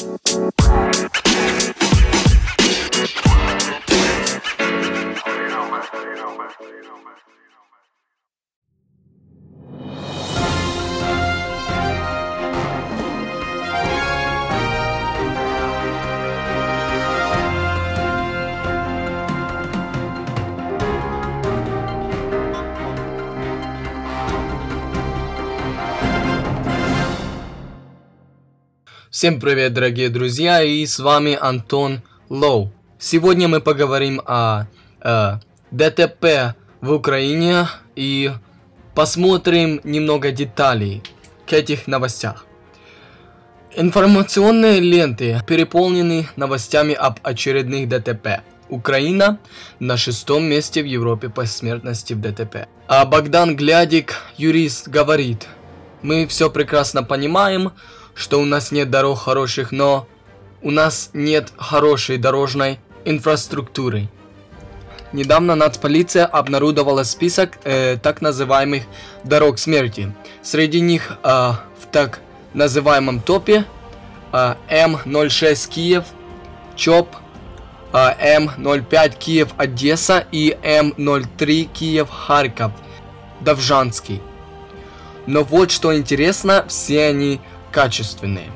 Bye. Всем привет, дорогие друзья, и с вами Антон Лоу. Сегодня мы поговорим о, о ДТП в Украине и посмотрим немного деталей к этих новостях. Информационные ленты переполнены новостями об очередных ДТП. Украина на шестом месте в Европе по смертности в ДТП. А Богдан Глядик, юрист, говорит, мы все прекрасно понимаем, что у нас нет дорог хороших, но у нас нет хорошей дорожной инфраструктуры. Недавно нацполиция обнародовала список э, так называемых дорог смерти. Среди них э, в так называемом топе э, М06 Киев, ЧОП, э, М05 Киев Одесса и М03 Киев Харьков Довжанский. Но вот что интересно, все они качественные.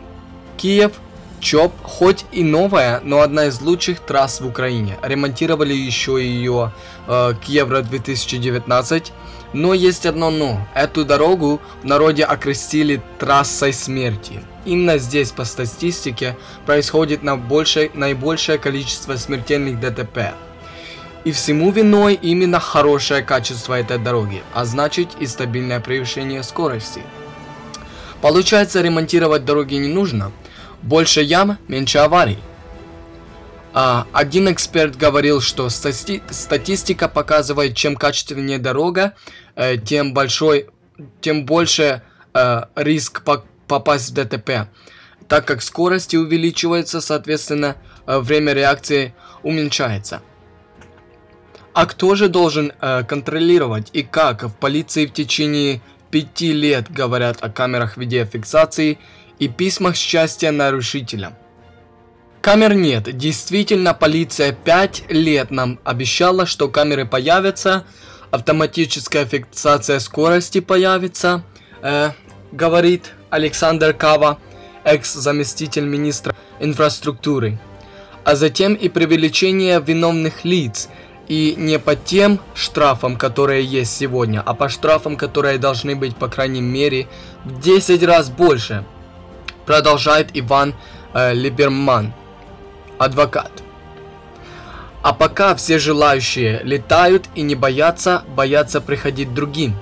Киев, ЧОП, хоть и новая, но одна из лучших трасс в Украине. Ремонтировали еще ее э, к Евро 2019. Но есть одно но. Эту дорогу в народе окрестили трассой смерти. Именно здесь по статистике происходит наибольшее, наибольшее количество смертельных ДТП. И всему виной именно хорошее качество этой дороги, а значит и стабильное превышение скорости. Получается, ремонтировать дороги не нужно. Больше ям, меньше аварий. А, один эксперт говорил, что стати статистика показывает, чем качественнее дорога, э, тем большой, тем больше э, риск по попасть в ДТП, так как скорость увеличивается, соответственно, э, время реакции уменьшается. А кто же должен э, контролировать и как в полиции в течение пяти лет говорят о камерах видеофиксации и письмах счастья нарушителям. Камер нет. Действительно, полиция 5 лет нам обещала, что камеры появятся, автоматическая фиксация скорости появится, э, говорит Александр Кава, экс-заместитель министра инфраструктуры. А затем и привлечение виновных лиц – и не по тем штрафам, которые есть сегодня, а по штрафам, которые должны быть, по крайней мере, в 10 раз больше. Продолжает Иван э, Либерман, адвокат. А пока все желающие летают и не боятся, боятся приходить другим.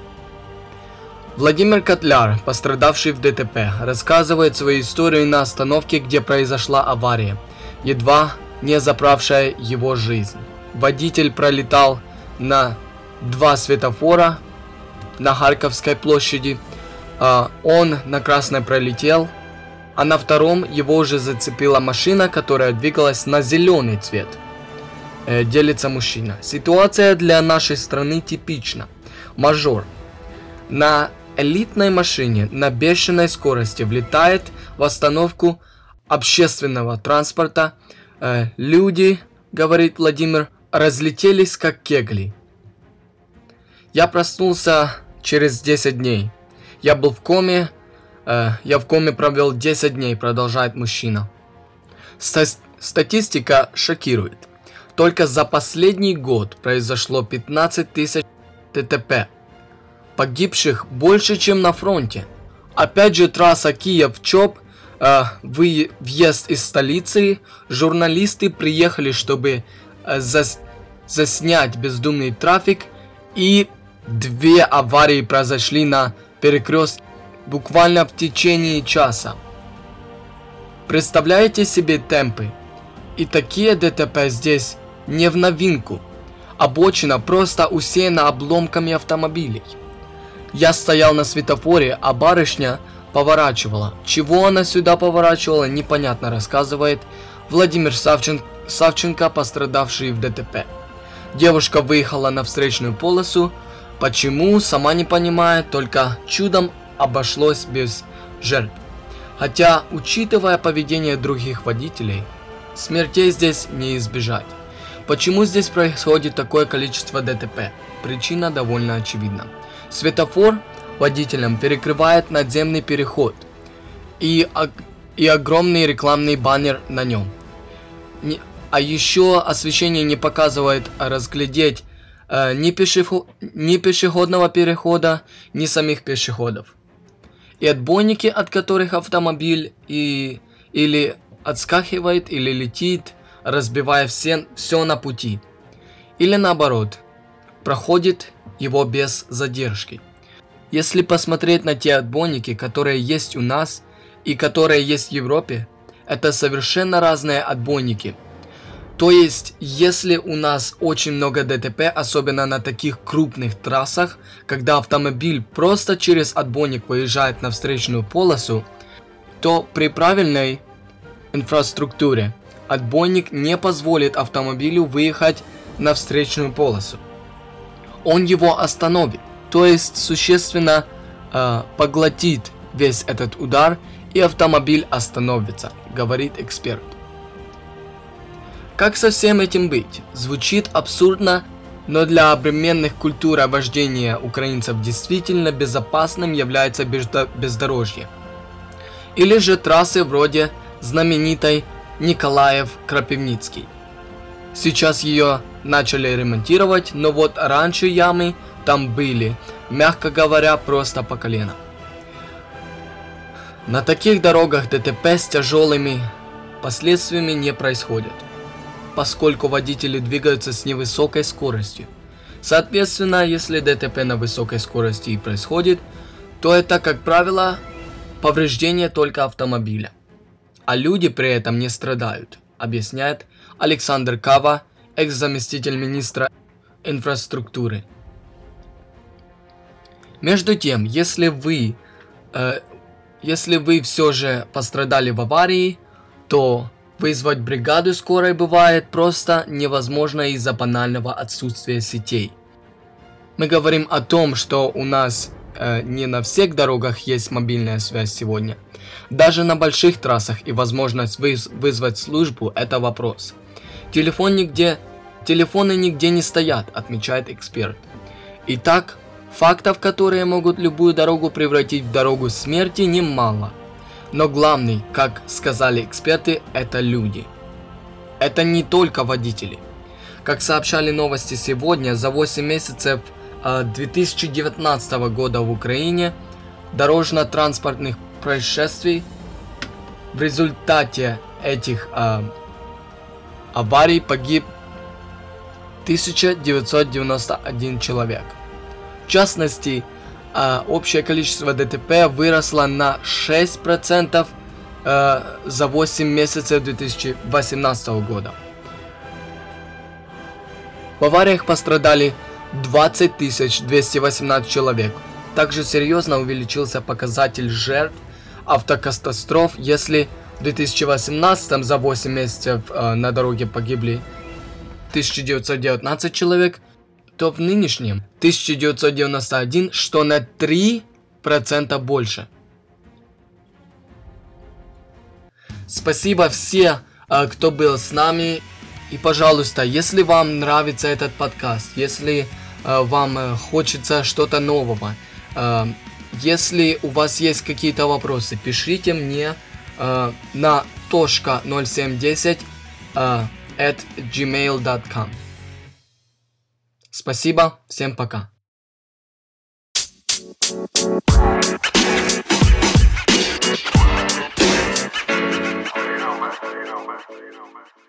Владимир Котляр, пострадавший в ДТП, рассказывает свою историю на остановке, где произошла авария, едва не заправшая его жизнь водитель пролетал на два светофора на Харьковской площади. А, он на красной пролетел, а на втором его уже зацепила машина, которая двигалась на зеленый цвет. Э, делится мужчина. Ситуация для нашей страны типична. Мажор. На элитной машине на бешеной скорости влетает в остановку общественного транспорта. Э, люди, говорит Владимир, разлетелись как кегли. Я проснулся через 10 дней. Я был в коме. Э, я в коме провел 10 дней, продолжает мужчина. Ста статистика шокирует. Только за последний год произошло 15 тысяч ТТП. Погибших больше, чем на фронте. Опять же трасса Киев-Чоп, э, въезд из столицы. Журналисты приехали, чтобы Э, зас заснять бездумный трафик и две аварии произошли на перекрестке буквально в течение часа. Представляете себе темпы? И такие ДТП здесь не в новинку. Обочина просто усеяна обломками автомобилей. Я стоял на светофоре, а барышня поворачивала. Чего она сюда поворачивала, непонятно, рассказывает Владимир Савченко Савченко, пострадавший в ДТП. Девушка выехала на встречную полосу. Почему, сама не понимает, только чудом обошлось без жертв. Хотя, учитывая поведение других водителей, смертей здесь не избежать. Почему здесь происходит такое количество ДТП? Причина довольно очевидна. Светофор водителям перекрывает надземный переход и, и огромный рекламный баннер на нем. Не, а еще освещение не показывает разглядеть э, ни, пешеход, ни пешеходного перехода, ни самих пешеходов. И отбойники, от которых автомобиль и, или отскакивает, или летит, разбивая все, все на пути. Или наоборот, проходит его без задержки. Если посмотреть на те отбойники, которые есть у нас и которые есть в Европе, это совершенно разные отбойники. То есть, если у нас очень много ДТП, особенно на таких крупных трассах, когда автомобиль просто через отбойник выезжает на встречную полосу, то при правильной инфраструктуре отбойник не позволит автомобилю выехать на встречную полосу. Он его остановит, то есть существенно э, поглотит весь этот удар и автомобиль остановится, говорит эксперт. Как со всем этим быть? Звучит абсурдно, но для обременных культуры вождения украинцев действительно безопасным является бездорожье. Или же трассы вроде знаменитой Николаев-Крапивницкий. Сейчас ее начали ремонтировать, но вот раньше ямы там были, мягко говоря, просто по колено. На таких дорогах ДТП с тяжелыми последствиями не происходит, поскольку водители двигаются с невысокой скоростью. Соответственно, если ДТП на высокой скорости и происходит, то это, как правило, повреждение только автомобиля а люди при этом не страдают, объясняет Александр Кава, экс-заместитель министра инфраструктуры. Между тем, если вы, э, если вы все же пострадали в аварии, то вызвать бригаду скорой бывает просто невозможно из-за банального отсутствия сетей. Мы говорим о том, что у нас э, не на всех дорогах есть мобильная связь сегодня. Даже на больших трассах и возможность выз вызвать службу – это вопрос. Телефон нигде, телефоны нигде не стоят, отмечает эксперт. Итак, фактов, которые могут любую дорогу превратить в дорогу смерти, немало. Но главный, как сказали эксперты, это люди. Это не только водители. Как сообщали новости сегодня, за 8 месяцев 2019 а, года в Украине дорожно-транспортных происшествий в результате этих а, аварий погиб 1991 человек. В частности, а, общее количество ДТП выросло на 6% а, за 8 месяцев 2018 года. В авариях пострадали 20 218 человек. Также серьезно увеличился показатель жертв автокатастроф, если в 2018 за 8 месяцев э, на дороге погибли 1919 человек, то в нынешнем 1991, что на 3% больше. Спасибо все, э, кто был с нами. И, пожалуйста, если вам нравится этот подкаст, если э, вам э, хочется что-то нового, э, если у вас есть какие-то вопросы, пишите мне на toshka0710 э, at gmail.com. Спасибо, всем пока. you know, man.